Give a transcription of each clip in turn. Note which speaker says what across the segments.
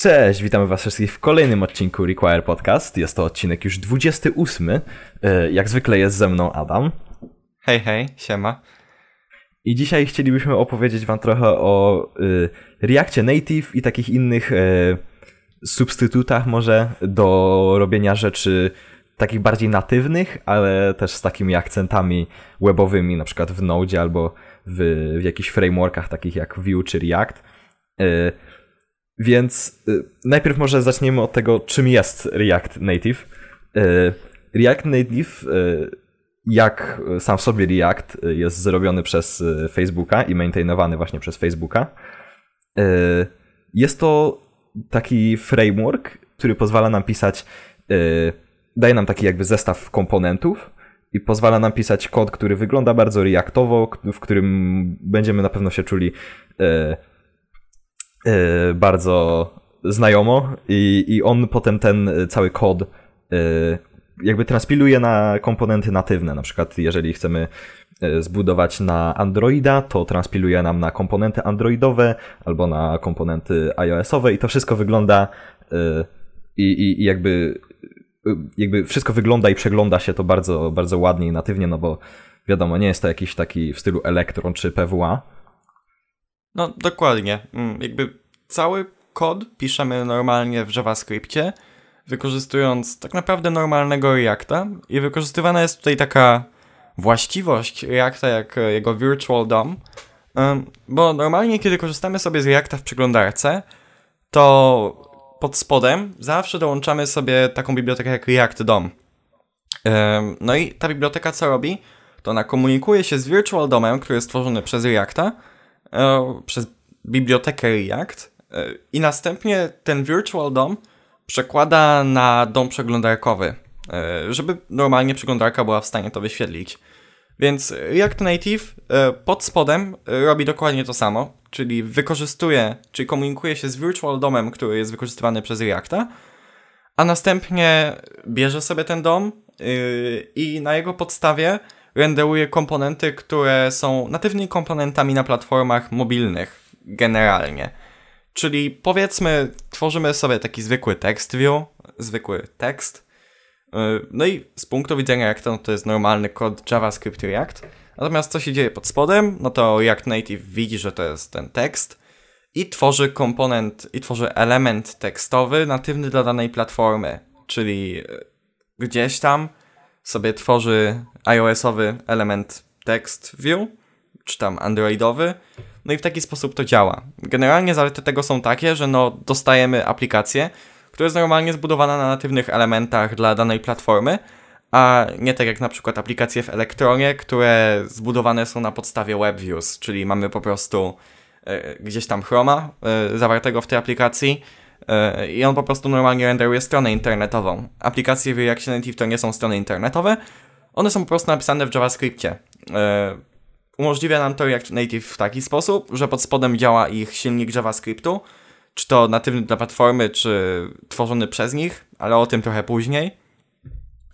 Speaker 1: Cześć, witamy was wszystkich w kolejnym odcinku Require Podcast. Jest to odcinek już 28. E, Jak zwykle jest ze mną Adam.
Speaker 2: Hej, hej, siema.
Speaker 1: I dzisiaj chcielibyśmy opowiedzieć wam trochę o y, Reactie Native i takich innych y, substytutach może do robienia rzeczy takich bardziej natywnych, ale też z takimi akcentami webowymi, na przykład w Node albo w, w jakichś frameworkach takich jak Vue czy React. Y, więc y, najpierw może zaczniemy od tego, czym jest React Native. Y, React Native, y, jak sam w sobie React, y, jest zrobiony przez y, Facebooka i maintainowany właśnie przez Facebooka. Y, Jest to taki framework, który pozwala nam pisać, daje nam taki jakby zestaw komponentów i pozwala nam pisać kod, który wygląda bardzo reaktowo, k- w którym będziemy na pewno się czuli bardzo znajomo i, i on potem ten y, cały kod y, jakby transpiluje na komponenty natywne. Na przykład jeżeli chcemy zbudować na Androida, to transpiluje nam na komponenty androidowe albo na komponenty iOS-owe i to wszystko wygląda i, i, i jakby jakby wszystko wygląda i przegląda się to bardzo, bardzo ładnie i natywnie, no bo wiadomo, nie jest to jakiś taki w stylu Electron czy PWA,
Speaker 2: No, dokładnie. Mm, Jakby cały kod piszemy normalnie w JavaScriptie, wykorzystując tak naprawdę normalnego Reacta i wykorzystywana jest tutaj taka właściwość Reacta jak e, jego Virtual DOM, bo normalnie kiedy korzystamy sobie z Reacta w przeglądarce, to pod spodem zawsze dołączamy sobie taką bibliotekę jak React DOM. No i ta biblioteka co robi? To ona komunikuje się z Virtual DOMem, który jest stworzony przez Reacta, przez bibliotekę React e, i następnie ten Virtual DOM przekłada na dom przeglądarkowy, e, żeby normalnie przeglądarka była w stanie to wyświetlić. Więc React Native e, pod spodem e, robi dokładnie to samo, czyli wykorzystuje, czyli komunikuje się z Virtual DOMem, który jest wykorzystywany przez Reacta, a następnie bierze sobie ten dom i na jego podstawie renderuje komponenty, które są natywnymi komponentami na platformach mobilnych generalnie. Czyli powiedzmy, tworzymy sobie taki zwykły text view, zwykły tekst. Yy, No i z punktu widzenia Reacta no to jest normalny kod JavaScript React. Natomiast co się dzieje pod spodem? No to React Native widzi, że to jest ten tekst i tworzy komponent, i tworzy element tekstowy natywny dla danej platformy. Czyli e, gdzieś tam sobie tworzy iOS-owy element text view, czy tam androidowy, no i w taki sposób to działa. Generalnie zalety tego są takie, że no dostajemy aplikację, która jest normalnie zbudowana na natywnych elementach dla danej platformy, a nie tak jak na przykład aplikacje w Electronie, które zbudowane są na podstawie WebViews, czyli mamy po prostu e, gdzieś tam Chroma e, zawartego w tej aplikacji i on po prostu normalnie renderuje stronę internetową. Aplikacje w React Native to nie są strony internetowe, one są po prostu napisane w JavaScriptie. E, Umożliwia nam to React Native w taki sposób, że pod spodem działa ich silnik JavaScriptu, czy to natywny dla platformy, czy tworzony przez nich, ale o tym trochę później.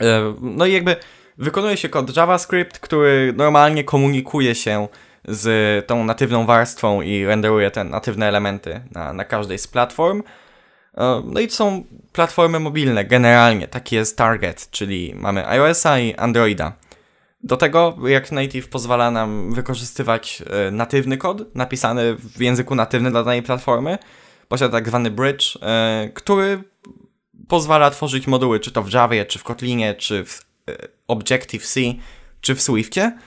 Speaker 2: E, No i jakby wykonuje się kod JavaScript, który normalnie komunikuje się z tą natywną warstwą i renderuje te natywne elementy na, na każdej z platform. E, No i są platformy mobilne generalnie, taki jest target, czyli mamy iOS-a i Androida. Do tego React Native pozwala nam wykorzystywać e, natywny kod, napisany w języku natywnym dla danej platformy. Posiada tak zwany bridge, e, który pozwala tworzyć moduły, czy to w Javie, czy w Kotlinie, czy w Objective-C, czy w Swiftie.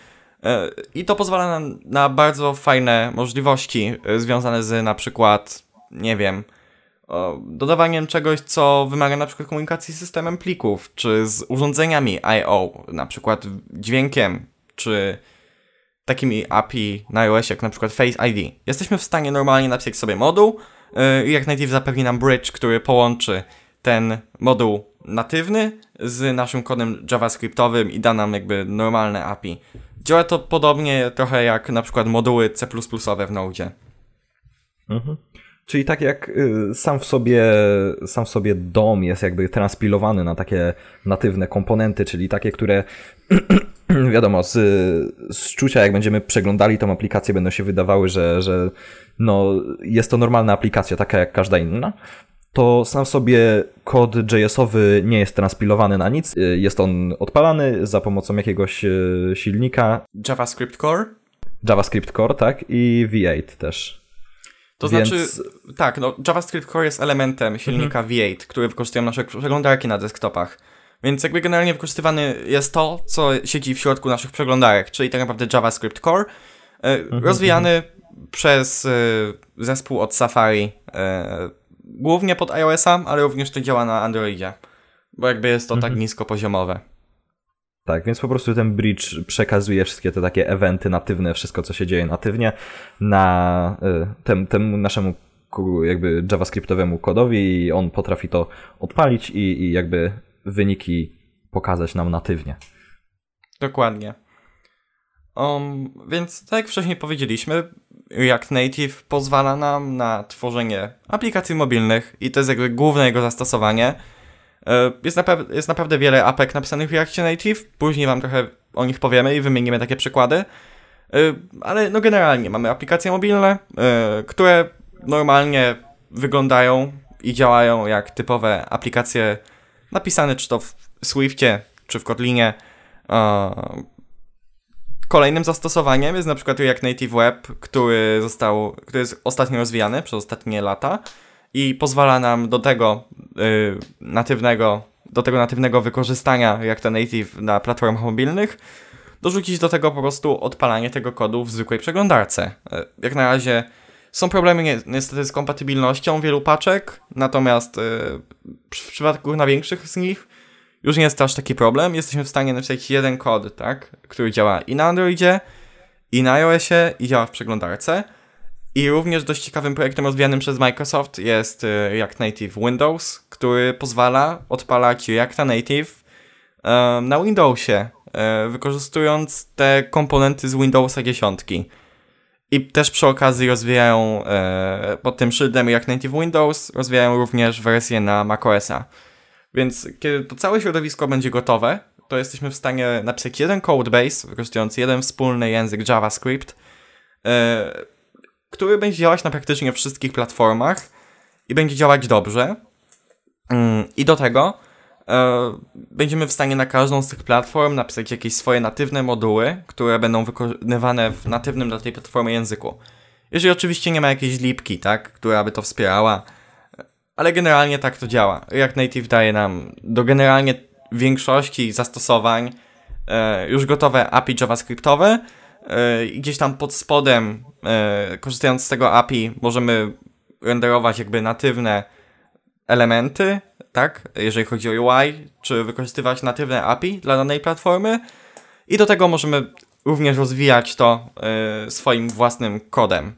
Speaker 2: I to pozwala nam na bardzo fajne możliwości związane z na przykład, nie wiem, dodawaniem czegoś, co wymaga na przykład komunikacji z systemem plików, czy z urządzeniami I.O., na przykład dźwiękiem, czy takimi API na iOS, jak na przykład Face ID. Jesteśmy w stanie normalnie napisać sobie moduł yy, i jak Native zapewni nam bridge, który połączy ten moduł natywny z naszym kodem JavaScriptowym i da nam jakby normalne API. Działa to podobnie trochę jak na przykład moduły C++ w Node.
Speaker 1: Mhm. Czyli tak jak y, sam w sobie, sam w sobie dom jest jakby transpilowany na takie natywne komponenty, czyli takie, które wiadomo, z, z czucia jak będziemy przeglądali tą aplikację, będą się wydawały, że, że no, jest to normalna aplikacja, taka jak każda inna. to sam sobie kod JS-owy nie jest transpilowany na nic. Y, jest on odpalany za pomocą jakiegoś y, silnika.
Speaker 2: JavaScript Core?
Speaker 1: JavaScript Core, tak, i V8 też.
Speaker 2: To Więc... znaczy, tak, no, JavaScript Core jest elementem silnika mhm. V8, który wykorzystują nasze przeglądarki na desktopach. Więc jakby generalnie wykorzystywany jest to, co siedzi w środku naszych przeglądarek, czyli tak naprawdę JavaScript Core, e, mhm, rozwijany mhm. przez e, zespół od Safari, e, głównie pod iOS-a, ale również to działa na Androidzie, bo jakby jest to tak niskopoziomowe.
Speaker 1: Tak, więc po prostu ten bridge przekazuje wszystkie te takie eventy natywne, wszystko co się dzieje natywnie na tem, temu naszemu jakby javascriptowemu kodowi i on potrafi to odpalić i, i jakby wyniki pokazać nam natywnie.
Speaker 2: Dokładnie. Um, więc tak jak wcześniej powiedzieliśmy, React Native pozwala nam na tworzenie aplikacji mobilnych i to jest jakby główne jego zastosowanie. E, jest, jest naprawdę wiele apek napisanych w React Native, później wam trochę o nich powiemy i wymienimy takie przykłady. E, ale no generalnie mamy aplikacje mobilne, e, które normalnie wyglądają i działają jak typowe aplikacje napisane czy to w Swiftie, czy w Kotlinie. Kolejnym zastosowaniem jest na przykład React Native Web, który został, który jest ostatnio rozwijany przez ostatnie lata i pozwala nam do tego yy, natywnego, do tego natywnego wykorzystania React Native na platformach mobilnych dorzucić do tego po prostu odpalanie tego kodu w zwykłej przeglądarce. Y, jak na razie są problemy niestety z kompatybilnością wielu paczek, natomiast yy, w przypadku największych z nich już nie jest to aż taki problem. Jesteśmy w stanie napisać jeden kod, tak, który działa i na Androidzie, i na iOSie, i działa w przeglądarce. I również dość ciekawym projektem rozwijanym przez Microsoft jest y, React Native Windows, który pozwala odpalać React Native na Windowsie, y, wykorzystując te komponenty z Windowsa 10. I też przy okazji rozwijają pod tym szyldem React Native Windows, rozwijają również wersję na macOSa. Więc kiedy to całe środowisko będzie gotowe, to jesteśmy w stanie napisać jeden codebase, wykorzystując jeden wspólny język JavaScript, który będzie działać na praktycznie wszystkich platformach i będzie działać dobrze. Mm, I do tego E, będziemy w stanie na każdą z tych platform napisać jakieś swoje natywne moduły, które będą wykonywane w natywnym dla tej platformy języku. Jeżeli oczywiście nie ma jakiejś lipki, tak, która by to wspierała, ale generalnie tak to działa. React Native daje nam do generalnie większości zastosowań e, już gotowe API JavaScriptowe gdzieś tam pod spodem, e, korzystając z tego API, możemy renderować jakby natywne elementy, tak, jeżeli chodzi o UI, czy wykorzystywać natywne API dla danej platformy i do tego możemy również rozwijać to y, swoim własnym kodem.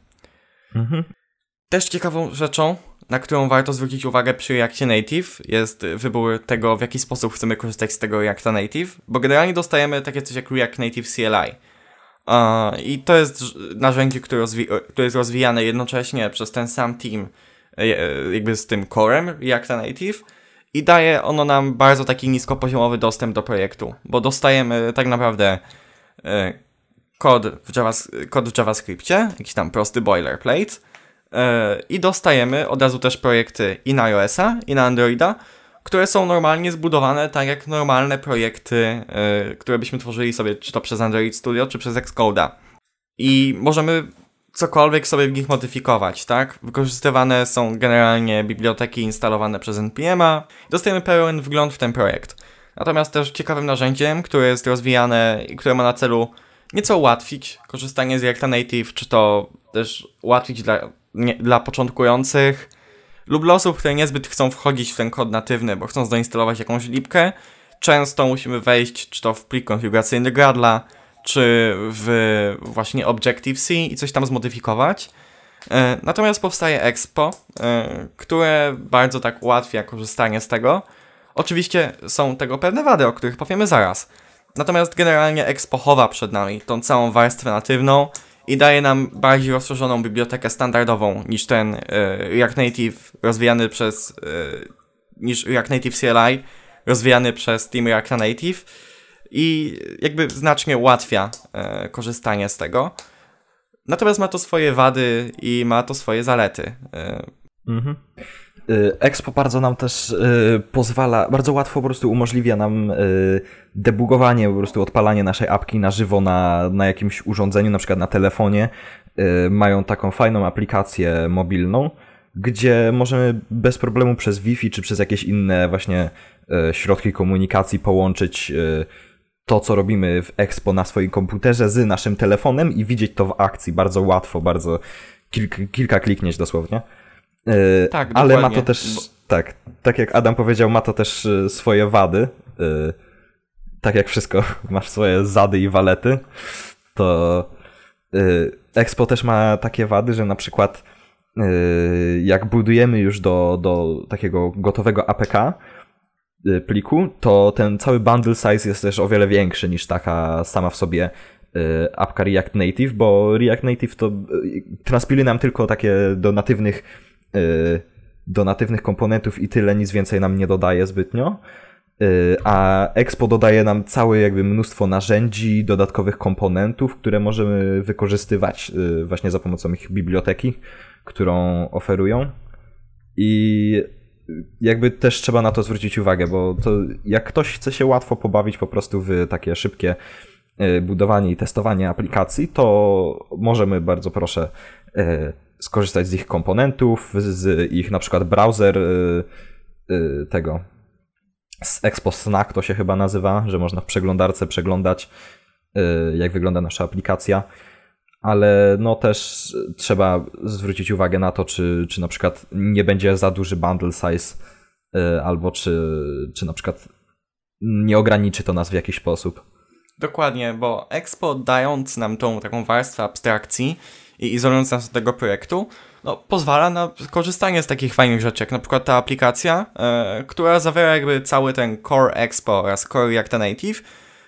Speaker 2: Mhm. Też ciekawą rzeczą, na którą warto zwrócić uwagę przy Reactie Native, jest wybór tego, w jaki sposób chcemy korzystać z tego Reacta Native, bo generalnie dostajemy takie coś jak React Native CLI. I to jest narzędzie, które, które jest rozwijane jednocześnie przez ten sam team, e, jakby z tym corem Reacta Native, i daje ono nam bardzo taki niskopoziomowy dostęp do projektu, bo dostajemy tak naprawdę e, kod, w Javas kod w JavaScriptie, jakiś tam prosty boilerplate e, i dostajemy od razu też projekty i na iOS-a, i na Androida, które są normalnie zbudowane tak jak normalne projekty, e, które byśmy tworzyli sobie czy to przez Android Studio, czy przez Xcode'a. I możemy cokolwiek sobie w nich modyfikować, tak? Wykorzystywane są generalnie biblioteki instalowane przez NPM'a. Dostajemy pełen wgląd w ten projekt. Natomiast też ciekawym narzędziem, które jest rozwijane i które ma na celu nieco ułatwić korzystanie z Reacta Native, czy to też ułatwić dla, nie, dla początkujących lub dla osób, które niezbyt chcą wchodzić w ten kod natywny, bo chcą zainstalować jakąś lipkę. Często musimy wejść czy to w plik konfiguracyjny Gradla, czy w właśnie Objective-C i coś tam zmodyfikować. E, natomiast powstaje Expo, e, które bardzo tak ułatwia korzystanie z tego. Oczywiście są tego pewne wady, o których powiemy zaraz. Natomiast generalnie Expo chowa przed nami tą całą warstwę natywną i daje nam bardziej rozszerzoną bibliotekę standardową niż ten e, React Native rozwijany przez niż React Native CLI rozwijany przez Team React Native i jakby znacznie ułatwia e, korzystanie z tego. Natomiast ma to swoje wady i ma to swoje zalety. E.
Speaker 1: Mhm. Y, Expo bardzo nam też y, pozwala, bardzo łatwo po prostu umożliwia nam y, debugowanie, po prostu odpalanie naszej apki na żywo na, na jakimś urządzeniu, na przykład na telefonie. Mają taką fajną aplikację mobilną, gdzie możemy bez problemu przez Wi-Fi czy przez jakieś inne właśnie środki komunikacji połączyć to, co robimy w Expo na swoim komputerze z naszym telefonem i widzieć to w akcji bardzo łatwo, bardzo kilka, kilka kliknięć dosłownie.
Speaker 2: E, tak,
Speaker 1: ale dokładnie. ma to też, tak, tak jak Adam powiedział, ma to też e, swoje wady. E, tak jak wszystko, masz swoje zady i walety. To Expo też ma takie wady, że na przykład jak budujemy już do, do takiego gotowego APK pliku, to ten cały bundle size jest też o wiele większy niż taka sama w sobie apka React Native, bo React Native to transpiluje nam tylko takie do natywnych do natywnych komponentów i tyle, nic więcej nam nie dodaje zbytnio. Y, a Expo dodaje nam całe jakby mnóstwo narzędzi, dodatkowych komponentów, które możemy wykorzystywać y, właśnie za pomocą ich biblioteki, którą oferują. I jakby też trzeba na to zwrócić uwagę, bo to jak ktoś chce się łatwo pobawić po prostu w takie szybkie budowanie i testowanie aplikacji, to możemy bardzo proszę skorzystać z ich komponentów, z ich na przykład browser y, y, tego Expo Snack to się chyba nazywa, że można w przeglądarce przeglądać y, jak wygląda nasza aplikacja, ale no też trzeba zwrócić uwagę na to, czy, czy na przykład nie będzie za duży bundle size albo czy, czy na przykład nie ograniczy to nas w jakiś sposób.
Speaker 2: Dokładnie, bo Expo dając nam tą taką warstwę abstrakcji i izolując nas od tego projektu, no, pozwala na korzystanie z takich fajnych rzeczy, jak na przykład ta aplikacja, e, która zawiera jakby cały ten Core Expo oraz Core React Native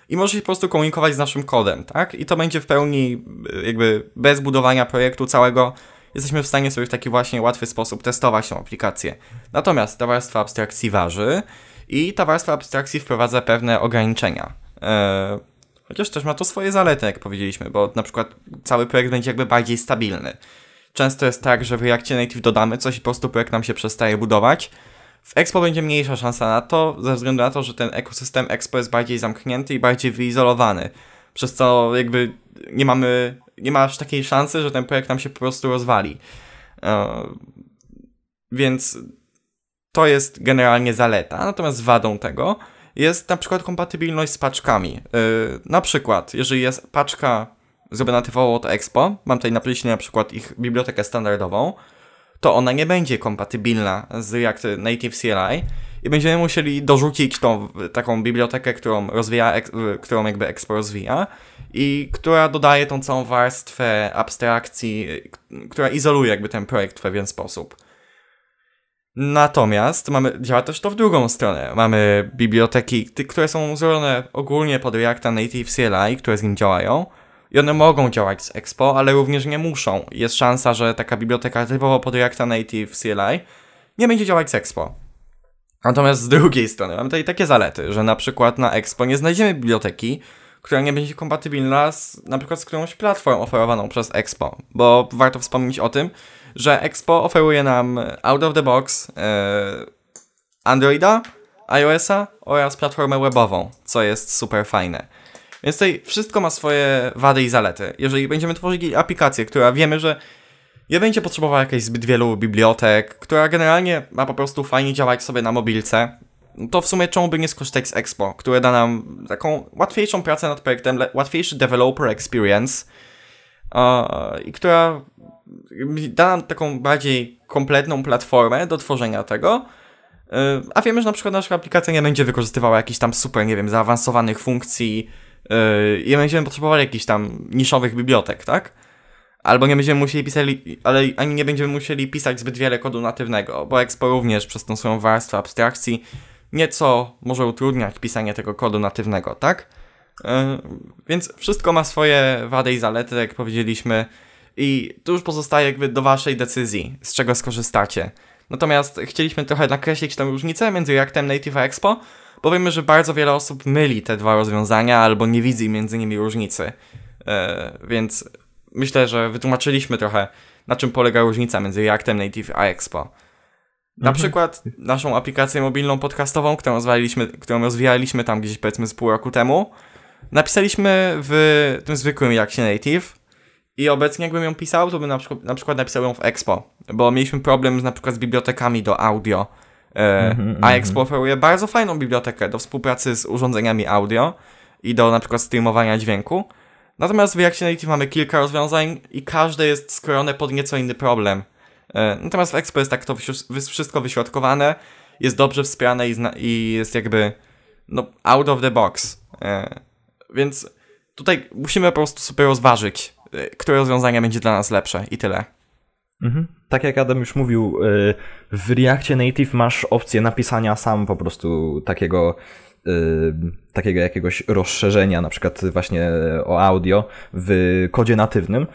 Speaker 2: i może się po prostu komunikować z naszym kodem, tak? I to będzie w pełni e, jakby bez budowania projektu całego jesteśmy w stanie sobie w taki właśnie łatwy sposób testować tą aplikację. Natomiast ta warstwa abstrakcji waży i ta warstwa abstrakcji wprowadza pewne ograniczenia. E, Chociaż też ma to swoje zalety, jak powiedzieliśmy, bo na przykład cały projekt będzie jakby bardziej stabilny. Często jest tak, że w Reactie Native dodamy coś i po prostu projekt nam się przestaje budować. W Expo będzie mniejsza szansa na to, ze względu na to, że ten ekosystem Expo jest bardziej zamknięty i bardziej wyizolowany. Przez co jakby nie mamy, nie ma aż takiej szansy, że ten projekt nam się po prostu rozwali. Yy, więc to jest generalnie zaleta. Natomiast wadą tego jest na przykład kompatybilność z paczkami. Yy, na przykład, jeżeli jest paczka zrobiona typowo od Expo, mam tutaj na playliście na przykład ich bibliotekę standardową, to ona nie będzie kompatybilna z React Native CLI i będziemy musieli dorzucić tą taką bibliotekę, którą rozwija, którą jakby Expo rozwija i która dodaje tą całą warstwę abstrakcji, która izoluje jakby ten projekt w pewien sposób. Natomiast mamy, działa też to w drugą stronę. Mamy biblioteki, które są zrobione ogólnie pod Reacta Native CLI, które z nim działają. I one mogą działać z Expo, ale również nie muszą. Jest szansa, że taka biblioteka typowo pod Reacta Native CLI nie będzie działać z Expo. Natomiast z drugiej strony mamy tutaj takie zalety, że na przykład na Expo nie znajdziemy biblioteki, która nie będzie kompatybilna z, na przykład z którąś platformą oferowaną przez Expo. Bo warto wspomnieć o tym, że Expo oferuje nam out of the box e, Androida, iOS-a oraz platformę webową, co jest super fajne. Więc tutaj wszystko ma swoje wady i zalety. Jeżeli będziemy tworzyli aplikację, która wiemy, że nie będzie potrzebowała jakiejś zbyt wielu bibliotek, która generalnie ma po prostu fajnie działać sobie na mobilce, to w sumie czemu by nie skorzystać z Expo, które da nam taką łatwiejszą pracę nad projektem, łatwiejszy developer experience i która da nam taką bardziej kompletną platformę do tworzenia tego. Y, a wiemy, że na przykład nasza aplikacja nie będzie wykorzystywała jakichś tam super, nie wiem, zaawansowanych funkcji i nie będziemy potrzebowali jakichś tam niszowych bibliotek, tak? Albo nie będziemy musieli pisać, ale ani nie będziemy musieli pisać zbyt wiele kodu natywnego, bo Expo również przez tą swoją warstwę abstrakcji nieco może utrudniać pisanie tego kodu natywnego, tak? Yy, więc wszystko ma swoje wady i zalety, jak powiedzieliśmy. I tu już pozostaje jakby do waszej decyzji, z czego skorzystacie. Natomiast chcieliśmy trochę nakreślić tę różnicę między Reactem Native a Expo, bo wiemy, że bardzo wiele osób myli te dwa rozwiązania albo nie widzi między nimi różnicy. Yy, więc myślę, że wytłumaczyliśmy trochę, na czym polega różnica między Reactem Native a Expo. Na
Speaker 1: Mhm.
Speaker 2: przykład naszą aplikację mobilną podcastową, którą rozwijaliśmy, którą rozwijaliśmy tam gdzieś powiedzmy z pół roku temu, napisaliśmy w tym zwykłym Reactie Native i obecnie jakbym ją pisał, to bym na przykład, na przykład napisał ją w Expo, bo mieliśmy problem z, na przykład z bibliotekami do audio, e,
Speaker 1: Mhm,
Speaker 2: a
Speaker 1: mhm.
Speaker 2: Expo oferuje bardzo fajną bibliotekę do współpracy z urządzeniami audio i do na przykład streamowania dźwięku. Natomiast w Reactie Native mamy kilka rozwiązań i każde jest skrojone pod nieco inny problem. E, Natomiast w Expo jest tak to wszystko wyśrodkowane, jest dobrze wspierane i, i jest jakby no, out of the box. Więc tutaj musimy po prostu sobie rozważyć, e, które rozwiązanie będzie dla nas lepsze i tyle.
Speaker 1: Mhm. Tak jak Adam już mówił, y, w Reactie Native masz opcję napisania sam po prostu takiego, y, takiego jakiegoś rozszerzenia, na przykład właśnie o audio w kodzie natywnym.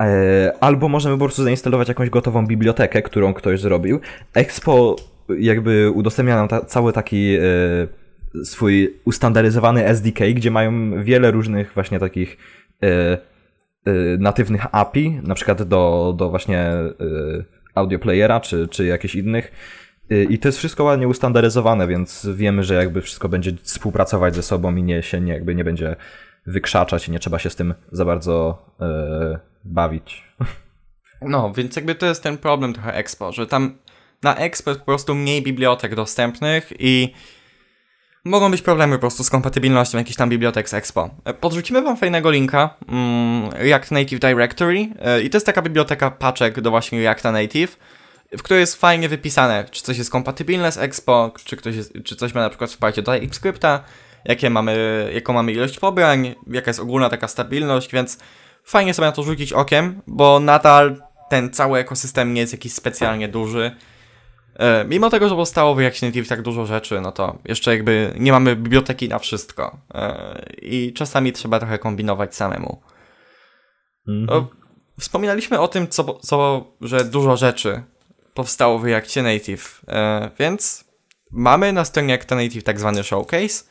Speaker 1: E, Albo możemy po prostu zainstalować jakąś gotową bibliotekę, którą ktoś zrobił. Expo jakby udostępnia nam ta, cały taki swój ustandaryzowany SDK, gdzie mają wiele różnych właśnie takich e, e, natywnych API, na przykład do, do właśnie e, audio playera czy, czy jakichś innych. I to jest wszystko ładnie ustandaryzowane, więc wiemy, że jakby wszystko będzie współpracować ze sobą i nie się nie, jakby nie będzie wykrzaczać i nie trzeba się z tym za bardzo bawić.
Speaker 2: No, więc jakby to jest ten problem trochę Expo, że tam na Expo po prostu mniej bibliotek dostępnych i mogą być problemy po prostu z kompatybilnością jakichś tam bibliotek z Expo. E, Podrzucimy wam fajnego linka, mm, React Native Directory e, i to jest taka biblioteka paczek do właśnie Reacta Native, w której jest fajnie wypisane, czy coś jest kompatybilne z Expo, czy, ktoś jest, czy coś ma na przykład wsparcie do TypeScripta, jakie mamy, jaką mamy ilość pobrań, jaka jest ogólna taka stabilność, więc fajnie sobie na to rzucić okiem, bo nadal ten cały ekosystem nie jest jakiś specjalnie duży. E, mimo tego, że powstało w React Native tak dużo rzeczy, no to jeszcze jakby nie mamy biblioteki na wszystko. E, I czasami trzeba trochę kombinować samemu.
Speaker 1: Mhm.
Speaker 2: O, wspominaliśmy o tym, co, co, że dużo rzeczy powstało w Reactie Native, e, więc mamy na stronie Reacta Native tak zwany showcase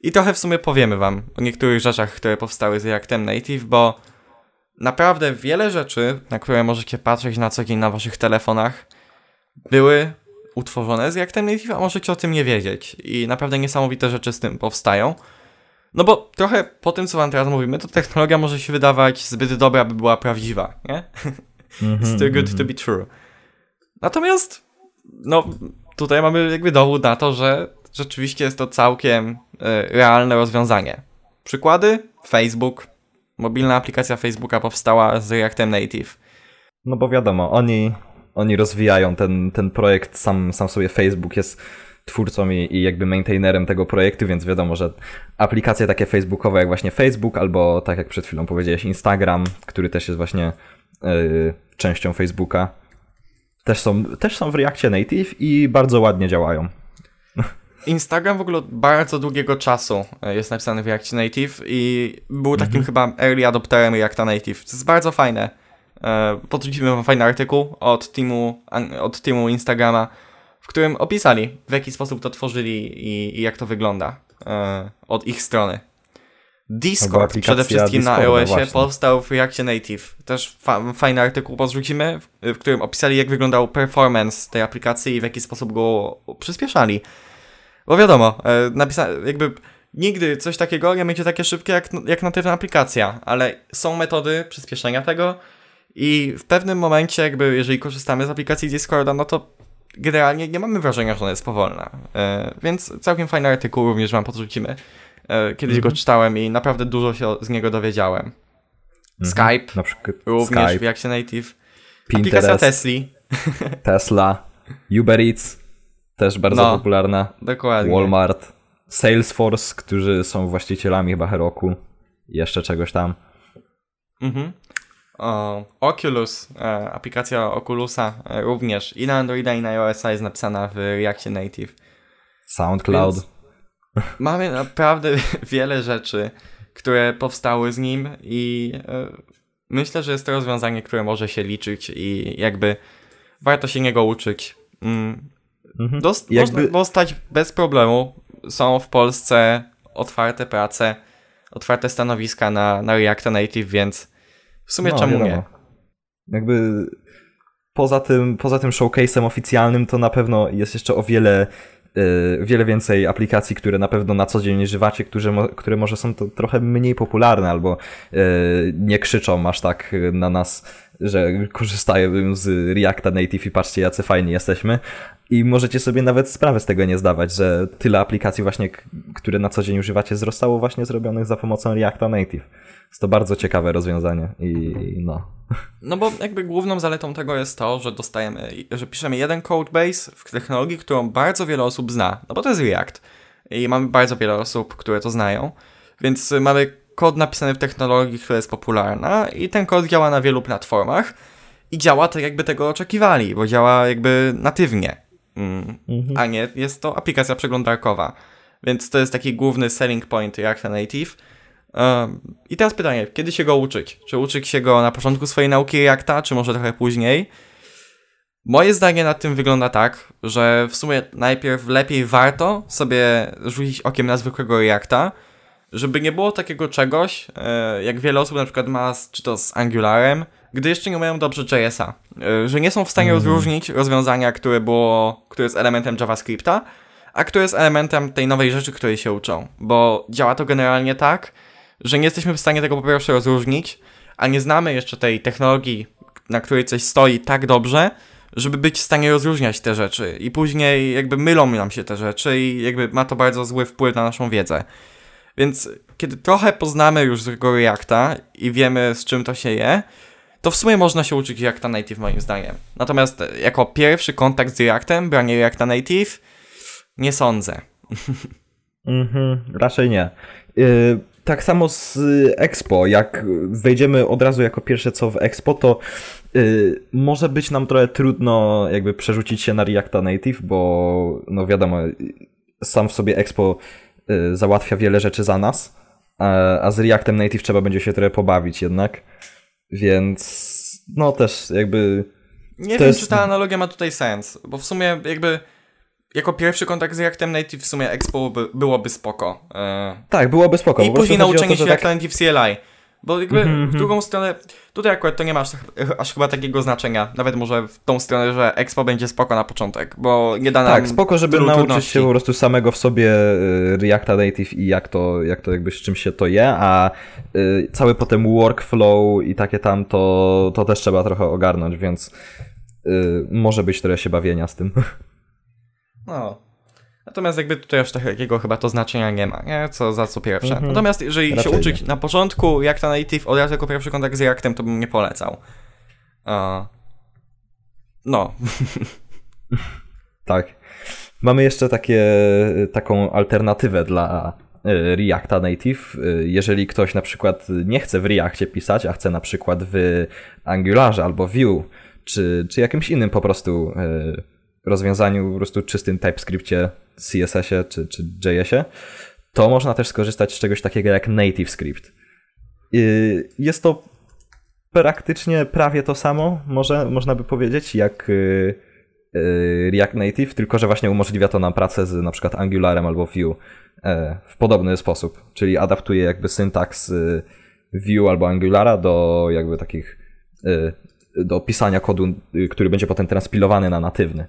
Speaker 2: i trochę w sumie powiemy wam o niektórych rzeczach, które powstały z Reactem Native, bo naprawdę wiele rzeczy, na które możecie patrzeć na co dzień na waszych telefonach, były utworzone z Reactem Native, a możecie o tym nie wiedzieć. I naprawdę niesamowite rzeczy z tym powstają. No bo trochę po tym, co wam teraz mówimy, to technologia może się wydawać zbyt dobra, by była prawdziwa, nie?
Speaker 1: Mhm,
Speaker 2: It's too good to be true. Natomiast, no, tutaj mamy jakby dowód na to, że rzeczywiście jest to całkiem e, realne rozwiązanie. Przykłady? Facebook. Mobilna aplikacja Facebooka powstała z Reactem Native.
Speaker 1: No bo wiadomo, oni, oni rozwijają ten, ten projekt, sam, sam sobie Facebook jest twórcą i, i jakby maintainerem tego projektu, więc wiadomo, że aplikacje takie facebookowe jak właśnie Facebook, albo tak jak przed chwilą powiedziałeś Instagram, który też jest właśnie yy, częścią Facebooka, też są, też są w Reactie Native i bardzo ładnie działają.
Speaker 2: Instagram w ogóle od bardzo długiego czasu e, jest napisany w Reactie Native i był takim chyba early adopterem Reacta Native. To jest bardzo fajne. E, Podrzucimy wam fajny artykuł od teamu, od teamu Instagrama, w którym opisali w jaki sposób to tworzyli i, i jak to wygląda e, od ich strony. Discord przede wszystkim na
Speaker 1: Discorda,
Speaker 2: iOSie
Speaker 1: właśnie.
Speaker 2: powstał w Reactie Native. Też fa fajny artykuł podrzucimy, w, w którym opisali jak wyglądał performance tej aplikacji i w jaki sposób go przyspieszali. Bo wiadomo, e, jakby nigdy coś takiego nie będzie takie szybkie jak, jak natywna aplikacja, ale są metody przyspieszenia tego i w pewnym momencie jakby jeżeli korzystamy z aplikacji Discorda, no to generalnie nie mamy wrażenia, że ona jest powolna. E, więc całkiem fajny artykuł również wam podrzucimy. E, kiedyś go czytałem i naprawdę dużo się z niego dowiedziałem. Skype,
Speaker 1: Na przykład
Speaker 2: również w
Speaker 1: Skype,
Speaker 2: Reactie Native. Aplikacja
Speaker 1: Pinterest,
Speaker 2: Tesli,
Speaker 1: Tesla, Uber Eats, też bardzo
Speaker 2: No.
Speaker 1: popularna.
Speaker 2: dokładnie.
Speaker 1: Walmart, Salesforce, którzy są właścicielami chyba Heroku, jeszcze czegoś tam.
Speaker 2: Mhm. O, Oculus, e, aplikacja Oculusa e, również i na Androida i na iOS jest napisana w Reactie Native.
Speaker 1: SoundCloud.
Speaker 2: Więc mamy naprawdę wiele rzeczy, które powstały z nim i e, myślę, że jest to rozwiązanie, które może się liczyć i jakby warto się niego uczyć. Mm.
Speaker 1: Mhm.
Speaker 2: Dost,
Speaker 1: Jakby-
Speaker 2: Można dostać bez problemu. Są w Polsce otwarte prace, otwarte stanowiska na, na Reacta Native, więc w sumie
Speaker 1: No,
Speaker 2: czemu
Speaker 1: wiadomo.
Speaker 2: nie?
Speaker 1: Jakby poza tym, poza tym showcase'em oficjalnym to na pewno jest jeszcze o wiele y, wiele więcej aplikacji, które na pewno na co dzień używacie, które, które może są to trochę mniej popularne albo y, nie krzyczą aż tak na nas, że korzystają z Reacta Native i patrzcie jacy fajni jesteśmy. I możecie sobie nawet sprawę z tego nie zdawać, że tyle aplikacji właśnie, które na co dzień używacie, zostało właśnie zrobionych za pomocą Reacta Native. Jest to bardzo ciekawe rozwiązanie i no.
Speaker 2: No bo jakby główną zaletą tego jest to, że dostajemy, że piszemy jeden codebase w technologii, którą bardzo wiele osób zna, no bo to jest React i mamy bardzo wiele osób, które to znają, więc mamy kod napisany w technologii, która jest popularna i ten kod działa na wielu platformach i działa tak jakby tego oczekiwali, bo działa jakby natywnie, mm. mhm. a nie jest to aplikacja przeglądarkowa. Więc to jest taki główny selling point Reacta Native, i teraz pytanie, kiedy się go uczyć? Czy uczyć się go na początku swojej nauki Reacta, czy może trochę później? Moje zdanie nad tym wygląda tak, że w sumie najpierw lepiej warto sobie rzucić okiem na zwykłego Reacta, żeby nie było takiego czegoś, e, jak wiele osób na przykład ma, czy to z Angularem, gdy jeszcze nie mają dobrze JS-a, e, że nie są w stanie mm. rozróżnić rozwiązania, które było, które jest elementem JavaScripta, a które jest elementem tej nowej rzeczy, której się uczą, bo działa to generalnie tak, że nie jesteśmy w stanie tego po pierwsze rozróżnić, a nie znamy jeszcze tej technologii, na której coś stoi tak dobrze, żeby być w stanie rozróżniać te rzeczy i później jakby mylą nam się te rzeczy i jakby ma to bardzo zły wpływ na naszą wiedzę. Więc kiedy trochę poznamy już tego Reacta i wiemy z czym to się je, to w sumie można się uczyć Reacta Native moim zdaniem. Natomiast jako pierwszy kontakt z Reactem, branie Reacta Native, nie sądzę.
Speaker 1: Mhm, raczej nie. Y, tak samo z Expo. Jak wejdziemy od razu jako pierwsze co w Expo, to yy, może być nam trochę trudno jakby przerzucić się na Reacta Native, bo no wiadomo, sam w sobie Expo yy, załatwia wiele rzeczy za nas, a, z Reactem Native trzeba będzie się trochę pobawić jednak. Więc no też jakby.
Speaker 2: Nie wiem, jest... czy ta analogia ma tutaj sens, bo w sumie jakby jako pierwszy kontakt z Reactem Native w sumie Expo by, byłoby spoko.
Speaker 1: E... Tak, byłoby spoko.
Speaker 2: I później nauczenie to, się tak... Native CLI. Bo jakby mm -hmm. w drugą stronę, tutaj akurat to nie ma aż, aż, chyba takiego znaczenia. Nawet może w tą stronę, że Expo będzie spoko na początek, bo nie da nam
Speaker 1: Tak, spoko, żeby nauczyć trudności. się po prostu samego w sobie y, Reacta Native i jak to, jak to jakby z czym się to je, a y, cały potem workflow i takie tam, to, to też trzeba trochę ogarnąć, więc y, może być trochę się bawienia z tym.
Speaker 2: No. Natomiast jakby tutaj już takiego chyba to znaczenia nie ma, nie? Co za co pierwsze. Mhm. Natomiast jeżeli Raczej się uczyć nie. na początku jak ta native od razu jako pierwszy kontakt z Reactem, to bym nie polecał. Uh, no.
Speaker 1: tak. Mamy jeszcze takie, taką alternatywę dla e, Reacta Native. E, jeżeli ktoś na przykład nie chce w Reactie pisać, a chce na przykład w Angularze albo Vue, czy, czy jakimś innym po prostu e, rozwiązaniu po prostu czystym TypeScriptie, CSS-ie czy, czy JS-ie, to można też skorzystać z czegoś takiego jak Native Script. Jest to praktycznie prawie to samo, może, można by powiedzieć, jak y, y, React Native, tylko że właśnie umożliwia to nam pracę z na przykład Angularem albo Vue e, w podobny sposób, czyli adaptuje jakby syntaks y, Vue albo Angulara do jakby takich do pisania kodu, który będzie potem transpilowany na natywny.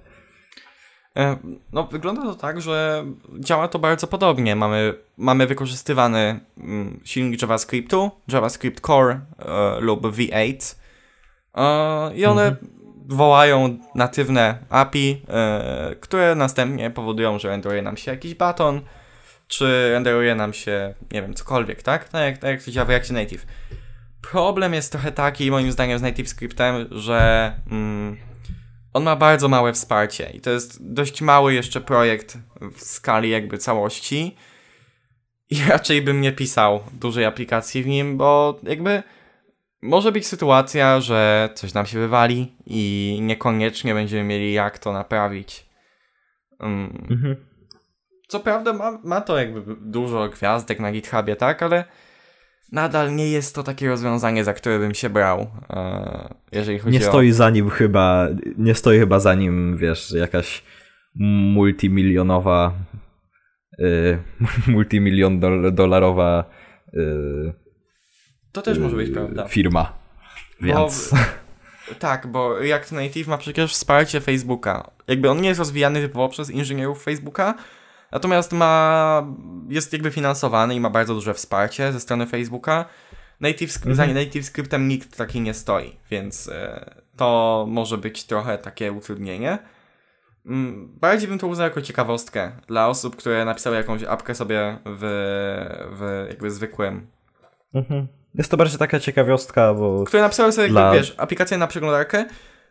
Speaker 2: E, no, wygląda to tak, że działa to bardzo podobnie. Mamy, mamy wykorzystywany mm, silnik JavaScriptu, JavaScript Core e, lub V8 e, i one mhm. wołają natywne API, e, które następnie powodują, że renderuje nam się jakiś baton, czy renderuje nam się, nie wiem, cokolwiek, tak? Tak jak, tak jak to działa w React Native. Problem jest trochę taki, moim zdaniem, z Native Scriptem, że... Mm, on ma bardzo małe wsparcie i to jest dość mały jeszcze projekt w skali jakby całości. I raczej bym nie pisał dużej aplikacji w nim, bo jakby może być sytuacja, że coś nam się wywali i niekoniecznie będziemy mieli jak to naprawić. Um, mhm. Co prawda ma, ma to jakby dużo gwiazdek na GitHubie, tak? Ale nadal nie jest to takie rozwiązanie, za które bym się brał, e, jeżeli chodzi
Speaker 1: nie o... stoi za nim chyba, nie stoi chyba za nim, wiesz, jakaś multimilionowa y, multimilion dolarowa y,
Speaker 2: to też może być prawda.
Speaker 1: Firma. Więc... Bo
Speaker 2: Tak, bo React Native ma przecież wsparcie Facebooka. Jakby on nie jest rozwijany typowo przez inżynierów Facebooka, natomiast ma, jest jakby finansowany i ma bardzo duże wsparcie ze strony Facebooka. Native, mhm. Za Native Scriptem nikt taki nie stoi, więc e, to może być trochę takie utrudnienie. Mm, bardziej bym to uznał jako ciekawostkę dla osób, które napisały jakąś apkę sobie w, w jakby zwykłym.
Speaker 1: Mhm. Jest to bardziej taka ciekawostka, bo...
Speaker 2: Które napisały sobie, dla... wiesz, aplikację na przeglądarkę,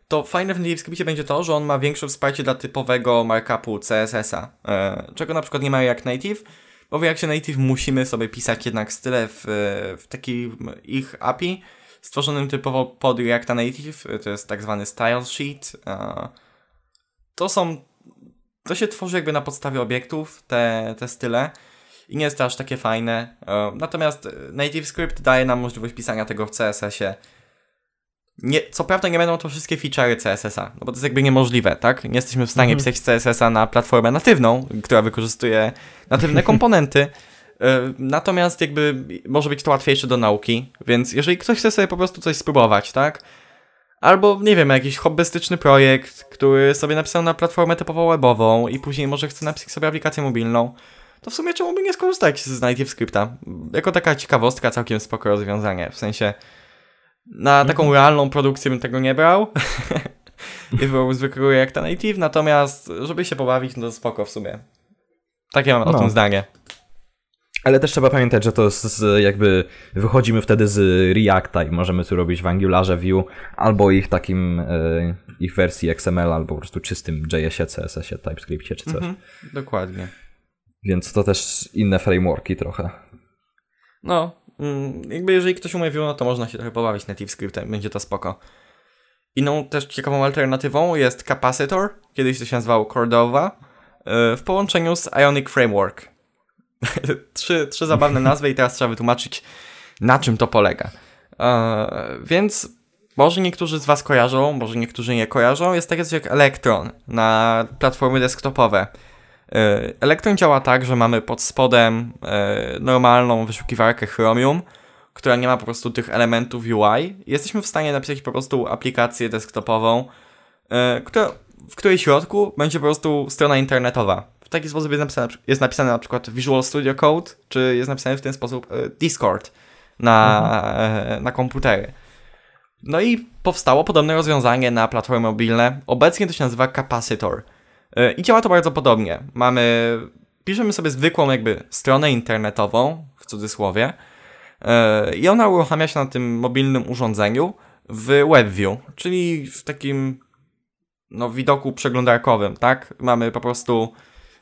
Speaker 2: to fajne w NativeScriptie będzie to, że on ma większe wsparcie dla typowego markupu CSS-a, e, czego na przykład nie ma jak Native, bo w Reactie Native musimy sobie pisać jednak style w, w takim ich API stworzonym typowo pod Reacta Native, to jest tak zwany style sheet. E, to są, to się tworzy jakby na podstawie obiektów, te, te style i nie jest to aż takie fajne. E, natomiast NativeScript daje nam możliwość pisania tego w CSS-ie. Nie, co prawda nie będą to wszystkie feature'y CSS-a, no bo to jest jakby niemożliwe, tak? Nie jesteśmy w stanie mhm. pisać CSS-a na platformę natywną, która wykorzystuje natywne komponenty. E, natomiast jakby może być to łatwiejsze do nauki, więc jeżeli ktoś chce sobie po prostu coś spróbować, tak? Albo, nie wiem, jakiś hobbystyczny projekt, który sobie napisał na platformę typowo webową i później może chce napisać sobie aplikację mobilną, to w sumie czemu by nie skorzystać z Native Scripta? Jako taka ciekawostka, całkiem spoko rozwiązanie. W sensie na taką mhm. realną produkcję bym tego nie brał. I wybrał zwykłego Reacta Native, natomiast żeby się pobawić, no to spoko w sumie. Takie mam no. o tym zdanie.
Speaker 1: Ale też trzeba pamiętać, że to z, jakby wychodzimy wtedy z Reacta i możemy tu robić w Angularze View albo ich takim, e, ich wersji XML, albo po prostu czystym JS-ie, CSS-ie, TypeScriptie czy coś. Mhm,
Speaker 2: dokładnie.
Speaker 1: Więc to też inne frameworki trochę.
Speaker 2: No, jakby jeżeli ktoś umie Vue, no to można się trochę pobawić NativeScriptem, będzie to spoko. Inną też ciekawą alternatywą jest Capacitor, kiedyś to się nazywało Cordova, e, w połączeniu z Ionic Framework. trzy, trzy zabawne nazwy i teraz trzeba wytłumaczyć, na czym to polega. E, więc może niektórzy z Was kojarzą, może niektórzy nie kojarzą. Jest takie jak Electron na platformy desktopowe. E, Electron działa tak, że mamy pod spodem e, normalną wyszukiwarkę Chromium, która nie ma po prostu tych elementów UI. Jesteśmy w stanie napisać po prostu aplikację desktopową, e, w której środku będzie po prostu strona internetowa. W taki sposób jest napisane, jest napisane na przykład Visual Studio Code, czy jest napisane w ten sposób Discord na, mhm. na komputery. No i powstało podobne rozwiązanie na platformy mobilne. Obecnie to się nazywa Capacitor. E, I działa to bardzo podobnie. Mamy, piszemy sobie zwykłą jakby stronę internetową, w cudzysłowie, e, i ona uruchamia się na tym mobilnym urządzeniu w WebView, czyli w takim no, widoku przeglądarkowym, tak? Mamy po prostu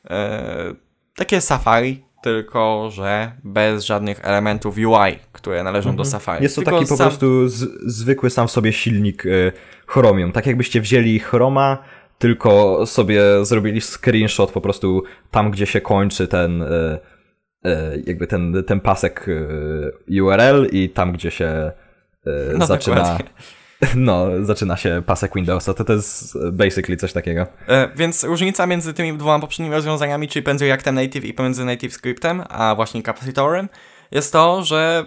Speaker 2: e, takie Safari, tylko że bez żadnych elementów UI, które należą mhm. do Safari.
Speaker 1: Jest to
Speaker 2: tylko
Speaker 1: taki po prostu z, zwykły sam w sobie silnik y, Chromium. Tak jakbyście wzięli Chroma, tylko sobie zrobili screenshot po prostu tam, gdzie się kończy ten e, e, jakby ten, ten pasek e, URL i tam, gdzie się no, zaczyna dokładnie. no, zaczyna się pasek Windowsa, to to jest basically coś takiego.
Speaker 2: Więc różnica między tymi dwoma poprzednimi rozwiązaniami, czyli pomiędzy Reactem Native i pomiędzy Native Scriptem, a właśnie Capacitorem, jest to, że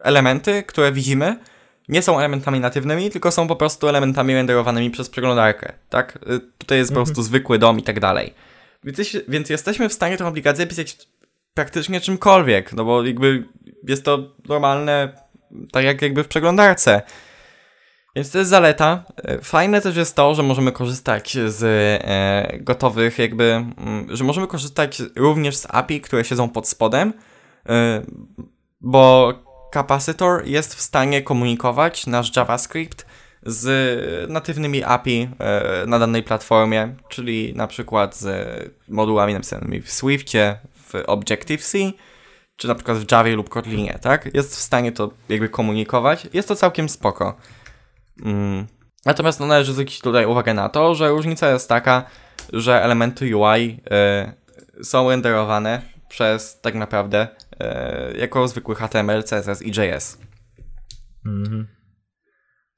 Speaker 2: elementy, które widzimy, nie są elementami natywnymi, tylko są po prostu elementami renderowanymi przez przeglądarkę, tak? Y, tutaj jest mhm. po prostu zwykły dom i tak dalej. Więc, więc jesteśmy w stanie tę aplikację pisać praktycznie czymkolwiek, no bo jakby jest to normalne, tak jak jakby w przeglądarce. Więc to jest zaleta. Y, fajne też jest to, że możemy korzystać z e, gotowych jakby, mm, że możemy korzystać również z API, które siedzą pod spodem, e, bo Capacitor jest w stanie komunikować nasz JavaScript z natywnymi API e, na danej platformie, czyli na przykład z modułami napisanymi w Swiftie, w Objective-C, czy na przykład w Javie lub Kotlinie, tak? Jest w stanie to jakby komunikować. Jest to całkiem spoko. Mm. Natomiast no, należy zwrócić tutaj uwagę na to, że różnica jest taka, że elementy UI y, są renderowane przez tak naprawdę e, jako zwykły HTML, CSS i JS. Mhm.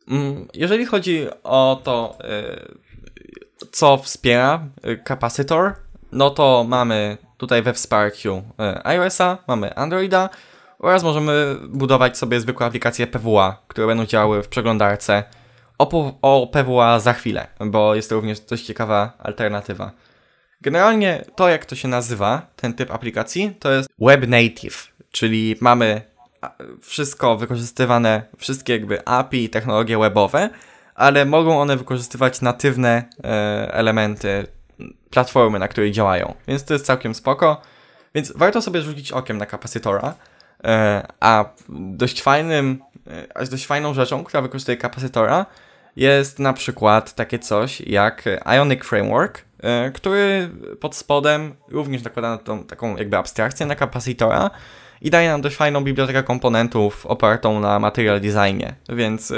Speaker 2: Mm, jeżeli chodzi o to, e, co wspiera e, kapacytor, no to mamy tutaj we wsparciu e, iOS-a, mamy Androida oraz możemy budować sobie zwykłe aplikacje PWA, które będą działały w przeglądarce o, o PWA za chwilę, bo jest to również dość ciekawa alternatywa. Generalnie to, jak to się nazywa, ten typ aplikacji, to jest Web Native, czyli mamy wszystko wykorzystywane, wszystkie jakby API, technologie webowe, ale mogą one wykorzystywać natywne e, elementy platformy, na której działają. Więc to jest całkiem spoko. Więc warto sobie rzucić okiem na kapacytora. E, a dość fajnym, e, dość fajną rzeczą, która wykorzystuje kapacytora, jest na przykład takie coś jak Ionic Framework, który pod spodem również nakłada na tą taką jakby abstrakcję na kapacytora i daje nam dość fajną bibliotekę komponentów opartą na material designie, więc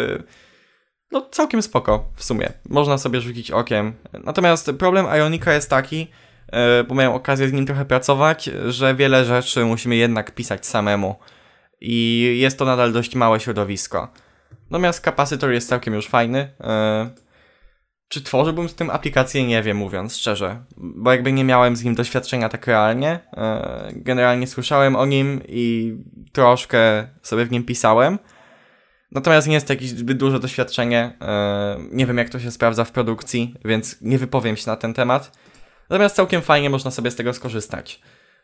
Speaker 2: no całkiem spoko w sumie. Można sobie rzucić okiem. Natomiast problem Ionika jest taki, E, bo miałem okazję z nim trochę pracować, że wiele rzeczy musimy jednak pisać samemu. I jest to nadal dość małe środowisko. Natomiast kapacytor jest całkiem już fajny. E, czy tworzyłbym z tym aplikację? Nie wiem, mówiąc szczerze. Bo jakby nie miałem z nim doświadczenia tak realnie. E, generalnie słyszałem o nim i troszkę sobie w nim pisałem. Natomiast nie jest to jakieś zbyt duże doświadczenie. Nie wiem, jak to się sprawdza w produkcji, więc nie wypowiem się na ten temat. Natomiast całkiem fajnie można sobie z tego skorzystać.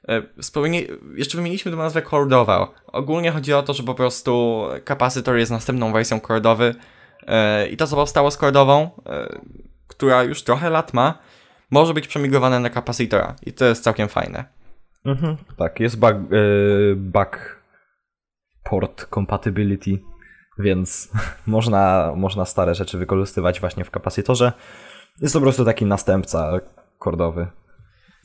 Speaker 2: E, Wspomnie... Jeszcze wymieniliśmy tę nazwę Cordova. Ogólnie chodzi o to, że po prostu kapacytor jest następną wersją Cordowy e, i to, co powstało z Cordową, e, która już trochę lat ma, może być przemigowane na kapacytora i to jest całkiem fajne.
Speaker 1: Mhm, tak, jest bug, yy, bug port compatibility, więc można, można stare rzeczy wykorzystywać właśnie w kapacytorze. Jest to po prostu taki następca kordowy.